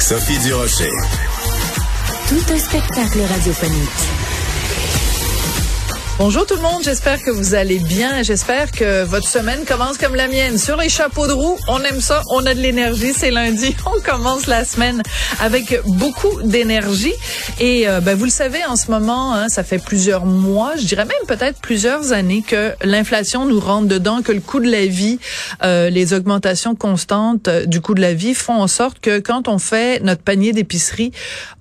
Sophie Durocher. Tout un spectacle radiophonique. Bonjour tout le monde, j'espère que vous allez bien. J'espère que votre semaine commence comme la mienne. Sur les chapeaux de roue, on aime ça, on a de l'énergie, c'est lundi, on commence la semaine avec beaucoup d'énergie. Et euh, ben, vous le savez, en ce moment, hein, ça fait plusieurs mois, je dirais même peut-être plusieurs années que l'inflation nous rentre dedans, que le coût de la vie, euh, les augmentations constantes euh, du coût de la vie font en sorte que quand on fait notre panier d'épicerie,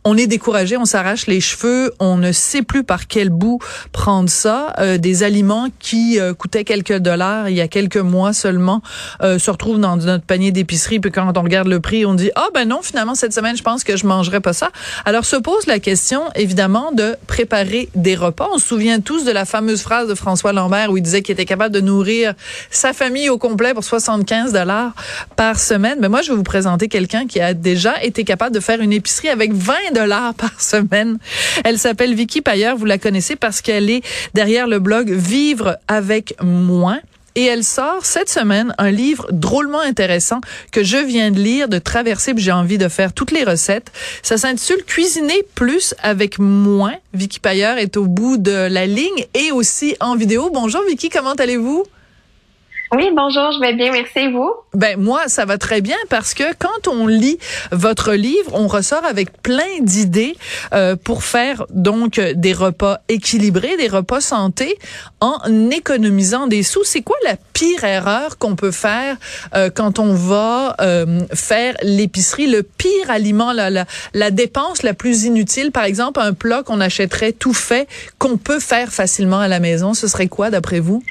on est découragé, on s'arrache les cheveux, on ne sait plus par quel bout prendre ça. Euh, des aliments qui euh, coûtaient quelques dollars il y a quelques mois seulement euh, se retrouvent dans notre panier d'épicerie. Puis quand on regarde le prix, on dit ah ben non finalement cette semaine je pense que je mangerai pas ça. Alors se pose la question évidemment de préparer des repas. On se souvient tous de la fameuse phrase de François Lambert où il disait qu'il était capable de nourrir sa famille au complet pour 75 dollars par semaine. Mais moi je vais vous présenter quelqu'un qui a déjà été capable de faire une épicerie avec 20 dollars par semaine. Elle s'appelle Vicky Payer. Vous la connaissez parce qu'elle est derrière le blog Vivre avec moins. Et elle sort cette semaine un livre drôlement intéressant que je viens de lire, de traverser, j'ai envie de faire toutes les recettes. Ça s'intitule Cuisiner plus avec moins. Vicky Payer est au bout de la ligne et aussi en vidéo. Bonjour Vicky, comment allez-vous? Oui, bonjour, je vais bien, merci vous? Ben moi, ça va très bien parce que quand on lit votre livre, on ressort avec plein d'idées euh, pour faire donc des repas équilibrés, des repas santé en économisant des sous. C'est quoi la pire erreur qu'on peut faire euh, quand on va euh, faire l'épicerie, le pire aliment, la, la, la dépense la plus inutile, par exemple un plat qu'on achèterait tout fait, qu'on peut faire facilement à la maison, ce serait quoi d'après vous?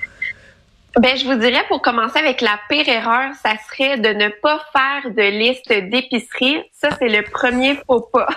Ben, je vous dirais pour commencer avec la pire erreur, ça serait de ne pas faire de liste d'épicerie. Ça, c'est le premier faux pas.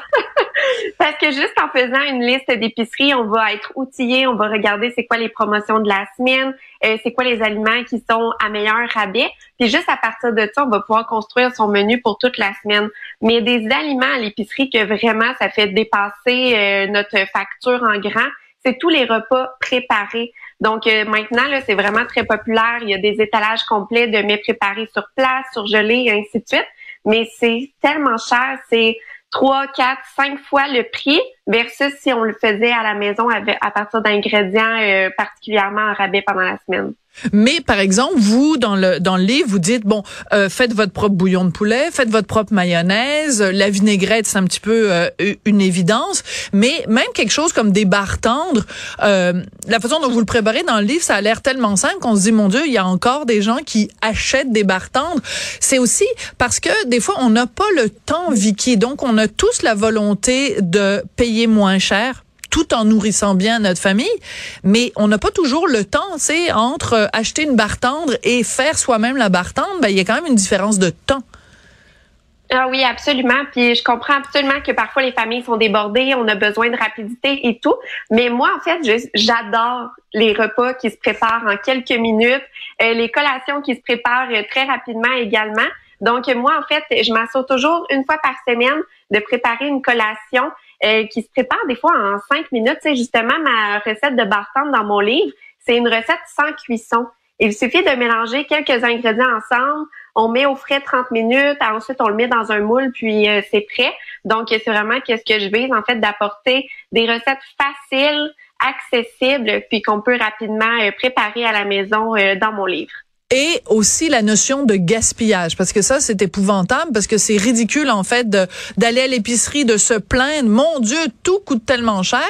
Parce que juste en faisant une liste d'épicerie, on va être outillé, on va regarder c'est quoi les promotions de la semaine, euh, c'est quoi les aliments qui sont à meilleur rabais. Puis juste à partir de ça, on va pouvoir construire son menu pour toute la semaine. Mais des aliments à l'épicerie que vraiment ça fait dépasser euh, notre facture en grand, c'est tous les repas préparés. Donc euh, maintenant, c'est vraiment très populaire. Il y a des étalages complets de mets préparés sur place, surgelés, et ainsi de suite. Mais c'est tellement cher, c'est trois, quatre, cinq fois le prix versus si on le faisait à la maison à partir d'ingrédients euh, particulièrement en rabais pendant la semaine. Mais par exemple, vous dans le dans le livre, vous dites bon, euh, faites votre propre bouillon de poulet, faites votre propre mayonnaise, la vinaigrette c'est un petit peu euh, une évidence, mais même quelque chose comme des barres tendres, euh, la façon dont vous le préparez dans le livre, ça a l'air tellement simple qu'on se dit mon Dieu, il y a encore des gens qui achètent des barres tendres. C'est aussi parce que des fois on n'a pas le temps, Vicky, donc on a tous la volonté de payer moins cher tout en nourrissant bien notre famille. Mais on n'a pas toujours le temps, sais, entre euh, acheter une barre tendre et faire soi-même la barre tendre, ben, il y a quand même une différence de temps. Ah oui, absolument. Puis je comprends absolument que parfois les familles sont débordées, on a besoin de rapidité et tout. Mais moi, en fait, j'adore les repas qui se préparent en quelques minutes, euh, les collations qui se préparent euh, très rapidement également. Donc moi, en fait, je m'assure toujours une fois par semaine de préparer une collation euh, qui se prépare des fois en cinq minutes. C'est justement ma recette de bartende dans mon livre. C'est une recette sans cuisson. Il suffit de mélanger quelques ingrédients ensemble. On met au frais 30 minutes. Ensuite, on le met dans un moule, puis euh, c'est prêt. Donc, c'est vraiment qu'est-ce que je vise, en fait, d'apporter des recettes faciles, accessibles, puis qu'on peut rapidement euh, préparer à la maison dans mon livre et aussi la notion de gaspillage parce que ça c'est épouvantable parce que c'est ridicule en fait d'aller à l'épicerie de se plaindre. Mon dieu tout coûte tellement cher.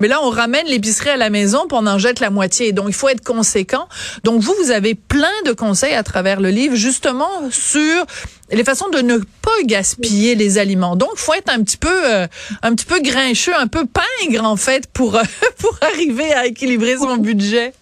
Mais là on ramène l'épicerie à la maison pour on en jette la moitié. Donc il faut être conséquent. Donc vous vous avez plein de conseils à travers le livre justement sur les façons de ne pas gaspiller les aliments. Donc, faut être un petit peu, euh, un petit peu grincheux, un peu pingre en fait pour pour arriver à équilibrer son budget.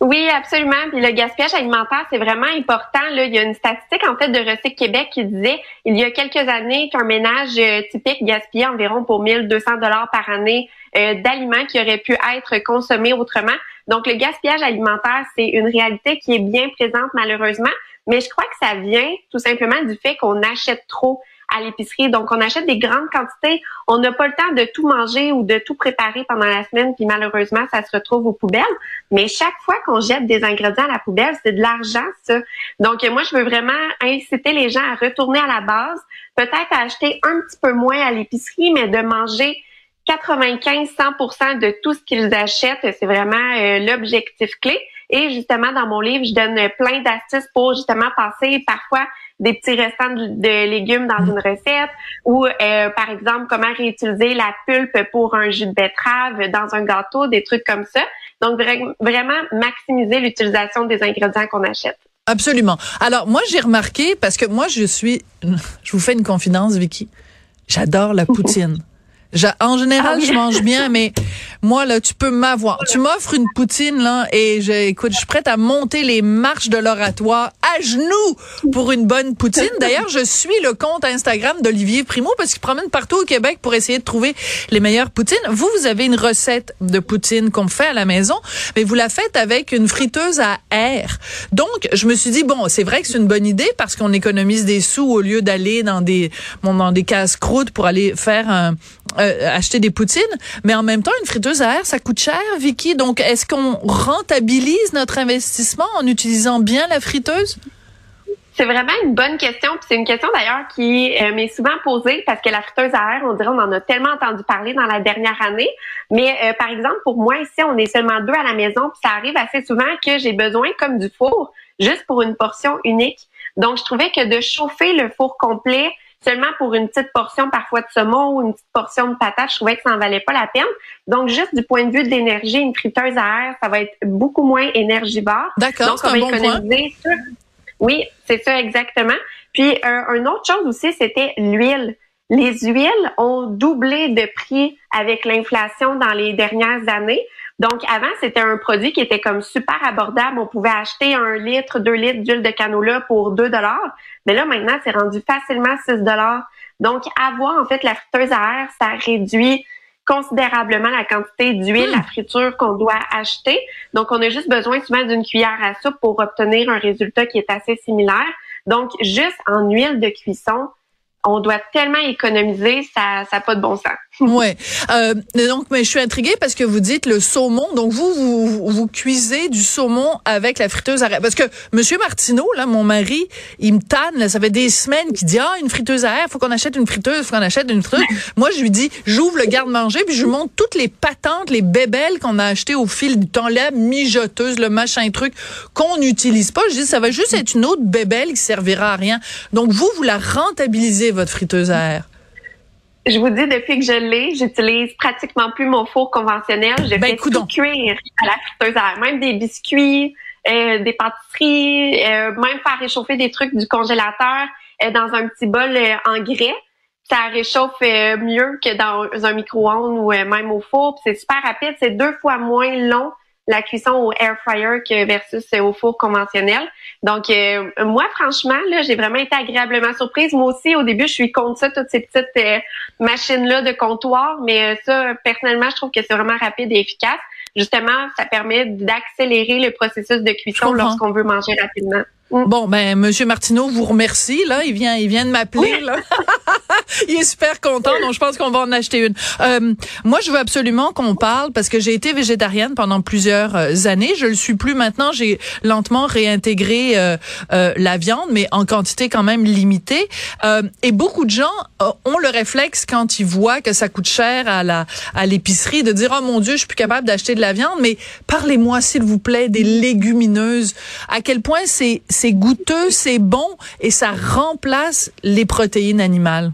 Oui, absolument. Puis le gaspillage alimentaire, c'est vraiment important. Là, il y a une statistique en fait de Recycle Québec qui disait il y a quelques années qu'un ménage euh, typique gaspillait environ pour 1200 dollars par année euh, d'aliments qui auraient pu être consommés autrement. Donc le gaspillage alimentaire, c'est une réalité qui est bien présente malheureusement, mais je crois que ça vient tout simplement du fait qu'on achète trop à l'épicerie. Donc, on achète des grandes quantités. On n'a pas le temps de tout manger ou de tout préparer pendant la semaine, puis malheureusement, ça se retrouve aux poubelles. Mais chaque fois qu'on jette des ingrédients à la poubelle, c'est de l'argent, ça. Donc, moi, je veux vraiment inciter les gens à retourner à la base, peut-être à acheter un petit peu moins à l'épicerie, mais de manger 95-100% de tout ce qu'ils achètent. C'est vraiment euh, l'objectif clé. Et justement, dans mon livre, je donne plein d'astuces pour justement passer parfois des petits restants de, légumes dans une recette ou euh, par exemple comment réutiliser la pulpe pour un jus de betterave dans un gâteau, des trucs comme ça. Donc vraiment maximiser l'utilisation des ingrédients qu'on achète. Absolument. Alors moi j'ai remarqué parce que moi je suis je vous fais une confidence Vicky. J'adore la poutine en général, ah je mange bien, mais moi là, tu peux m'avoir. Tu m'offres une poutine là, et je, écoute, je suis prête à monter les marches de l'oratoire à genoux pour une bonne poutine. D'ailleurs, je suis le compte Instagram d'Olivier Primo parce qu'il promène partout au Québec pour essayer de trouver les meilleures poutines. Vous, vous avez une recette de poutine qu'on fait à la maison, mais vous la faites avec une friteuse à air. Donc, je me suis dit bon, c'est vrai que c'est une bonne idée parce qu'on économise des sous au lieu d'aller dans des bon, dans des casse-croûtes pour aller faire un euh, acheter des poutines, mais en même temps, une friteuse à air, ça coûte cher, Vicky. Donc, est-ce qu'on rentabilise notre investissement en utilisant bien la friteuse? C'est vraiment une bonne question. C'est une question d'ailleurs qui euh, m'est souvent posée parce que la friteuse à air, on dirait, on en a tellement entendu parler dans la dernière année. Mais euh, par exemple, pour moi ici, on est seulement deux à la maison, puis ça arrive assez souvent que j'ai besoin comme du four juste pour une portion unique. Donc, je trouvais que de chauffer le four complet, seulement pour une petite portion parfois de saumon ou une petite portion de patate, je trouvais que ça en valait pas la peine. Donc, juste du point de vue de l'énergie, une friteuse à air, ça va être beaucoup moins énergivore. D'accord, c'est un bon économiser point. Oui, c'est ça exactement. Puis, euh, une autre chose aussi, c'était l'huile. Les huiles ont doublé de prix avec l'inflation dans les dernières années. Donc, avant, c'était un produit qui était comme super abordable. On pouvait acheter un litre, deux litres d'huile de canola pour 2 dollars. Mais là, maintenant, c'est rendu facilement 6 dollars. Donc, avoir, en fait, la friteuse à air, ça réduit considérablement la quantité d'huile à hmm. friture qu'on doit acheter. Donc, on a juste besoin souvent d'une cuillère à soupe pour obtenir un résultat qui est assez similaire. Donc, juste en huile de cuisson, on doit tellement économiser, ça n'a pas de bon sens. ouais. Euh, donc, mais je suis intriguée parce que vous dites le saumon. Donc, vous, vous, vous cuisez du saumon avec la friteuse à air. Parce que Monsieur Martineau, là, mon mari, il me tanne. Là, ça fait des semaines qu'il dit ah une friteuse à air, faut qu'on achète une friteuse, faut qu'on achète une friteuse. Moi, je lui dis j'ouvre le garde-manger puis je lui montre toutes les patentes, les bébelles qu'on a achetées au fil du temps, la mijoteuse, le machin truc qu'on n'utilise pas. Je dis ça va juste être une autre bébelle qui servira à rien. Donc, vous, vous la rentabilisez votre friteuse à air? Je vous dis, depuis que je l'ai, j'utilise pratiquement plus mon four conventionnel. Je ben, fais tout cuire à la friteuse à air. Même des biscuits, euh, des pâtisseries, euh, même faire réchauffer des trucs du congélateur euh, dans un petit bol en grès. Ça réchauffe mieux que dans un micro-ondes ou même au four. C'est super rapide. C'est deux fois moins long la cuisson au air fryer que versus au four conventionnel. Donc euh, moi franchement là, j'ai vraiment été agréablement surprise. Moi aussi au début, je suis contre ça toutes ces petites euh, machines là de comptoir, mais euh, ça personnellement, je trouve que c'est vraiment rapide et efficace. Justement, ça permet d'accélérer le processus de cuisson lorsqu'on veut manger rapidement. Mm. Bon, ben, Monsieur Martineau vous remercie, là. Il vient, il vient de m'appeler, là. il est super content, donc je pense qu'on va en acheter une. Euh, moi, je veux absolument qu'on parle parce que j'ai été végétarienne pendant plusieurs euh, années. Je le suis plus maintenant. J'ai lentement réintégré euh, euh, la viande, mais en quantité quand même limitée. Euh, et beaucoup de gens ont le réflexe quand ils voient que ça coûte cher à la à l'épicerie de dire oh mon Dieu, je suis plus capable d'acheter de la viande. Mais parlez-moi s'il vous plaît des légumineuses. À quel point c'est c'est goûteux, c'est bon et ça remplace les protéines animales.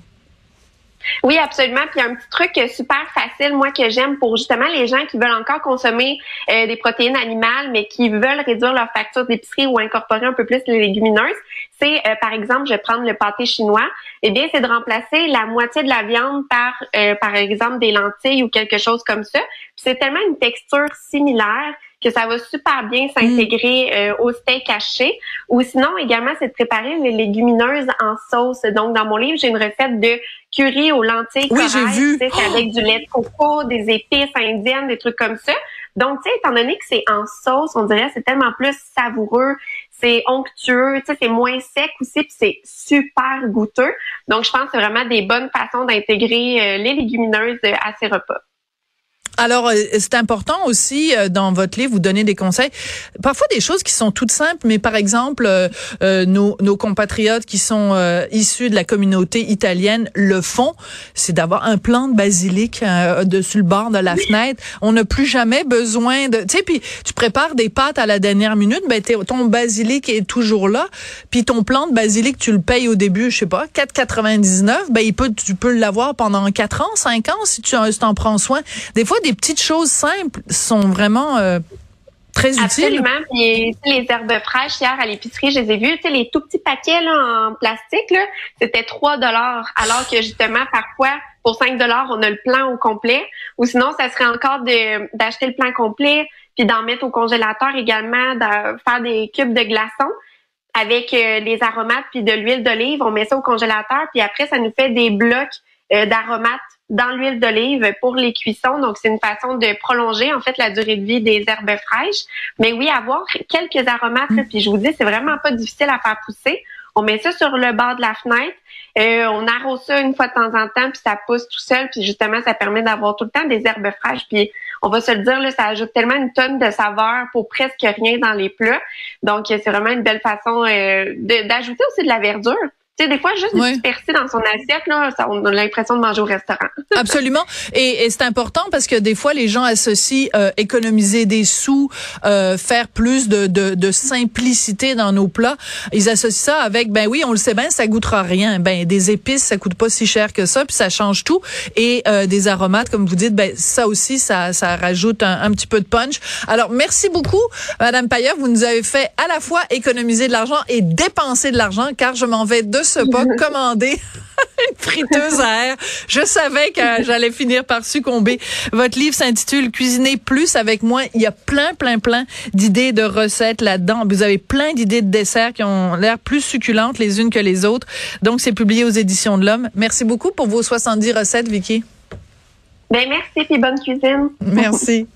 Oui, absolument. Puis un petit truc super facile, moi, que j'aime pour justement les gens qui veulent encore consommer euh, des protéines animales, mais qui veulent réduire leur facture d'épicerie ou incorporer un peu plus les légumineuses. C'est, euh, par exemple, je vais prendre le pâté chinois. Eh bien, c'est de remplacer la moitié de la viande par, euh, par exemple, des lentilles ou quelque chose comme ça. c'est tellement une texture similaire que ça va super bien s'intégrer euh, au steak haché. Ou sinon, également, c'est de préparer les légumineuses en sauce. Donc, dans mon livre, j'ai une recette de curry aux lentilles. Oui, j'ai vu. Avec du lait de coco, des épices indiennes, des trucs comme ça. Donc, tu sais, étant donné que c'est en sauce, on dirait c'est tellement plus savoureux, c'est onctueux, tu sais, c'est moins sec aussi, puis c'est super goûteux. Donc, je pense que c'est vraiment des bonnes façons d'intégrer euh, les légumineuses à ces repas. Alors, euh, c'est important aussi euh, dans votre livre, vous donnez des conseils. Parfois des choses qui sont toutes simples, mais par exemple, euh, nos, nos, compatriotes qui sont issus de la communauté italienne le font, c'est d'avoir un plant de basilic dessus le bord de la fenêtre. On n'a plus jamais besoin de... Tu sais, puis tu prépares des pâtes à la dernière minute, ben ton basilic est toujours là, puis ton plant de basilic, tu le payes au début, je sais pas, 4,99, ben il peut, tu peux l'avoir pendant 4 ans, 5 ans si tu si en prends soin. Des fois, des petites choses simples sont vraiment euh, très utiles. Absolument. Les herbes fraîches, hier à l'épicerie, je les ai vues, les tout petits paquets là, en plastique, c'était 3 dollars. Alors que justement, parfois, pour 5 dollars, on a le plan au complet. Ou sinon, ça serait encore d'acheter le plan complet, puis d'en mettre au congélateur également, de faire des cubes de glaçons avec euh, les aromates puis de l'huile d'olive. On met ça au congélateur, puis après, ça nous fait des blocs euh, d'aromates dans l'huile d'olive pour les cuissons. Donc, c'est une façon de prolonger, en fait, la durée de vie des herbes fraîches. Mais oui, avoir quelques aromates, mm. puis je vous dis, c'est vraiment pas difficile à faire pousser. On met ça sur le bord de la fenêtre. Euh, on arrose ça une fois de temps en temps, puis ça pousse tout seul. Puis justement, ça permet d'avoir tout le temps des herbes fraîches. Puis on va se le dire, là, ça ajoute tellement une tonne de saveur pour presque rien dans les plats. Donc, c'est vraiment une belle façon euh, d'ajouter aussi de la verdure. Tu sais, des fois, juste ouais. percer dans son assiette, là, ça, on a l'impression de manger au restaurant. Absolument. Et, et c'est important parce que des fois, les gens associent euh, économiser des sous, euh, faire plus de, de, de, simplicité dans nos plats. Ils associent ça avec, ben oui, on le sait bien, ça goûtera rien. Ben des épices, ça coûte pas si cher que ça, puis ça change tout. Et euh, des aromates, comme vous dites, ben ça aussi, ça, ça rajoute un, un petit peu de punch. Alors, merci beaucoup, Madame Payeur. Vous nous avez fait à la fois économiser de l'argent et dépenser de l'argent, car je m'en vais de ce pas commander une friteuse à air. Je savais que j'allais finir par succomber. Votre livre s'intitule Cuisiner plus avec moi. Il y a plein, plein, plein d'idées de recettes là-dedans. Vous avez plein d'idées de desserts qui ont l'air plus succulentes les unes que les autres. Donc, c'est publié aux éditions de l'Homme. Merci beaucoup pour vos 70 recettes, Vicky. Ben, merci, et bonne cuisine. Merci.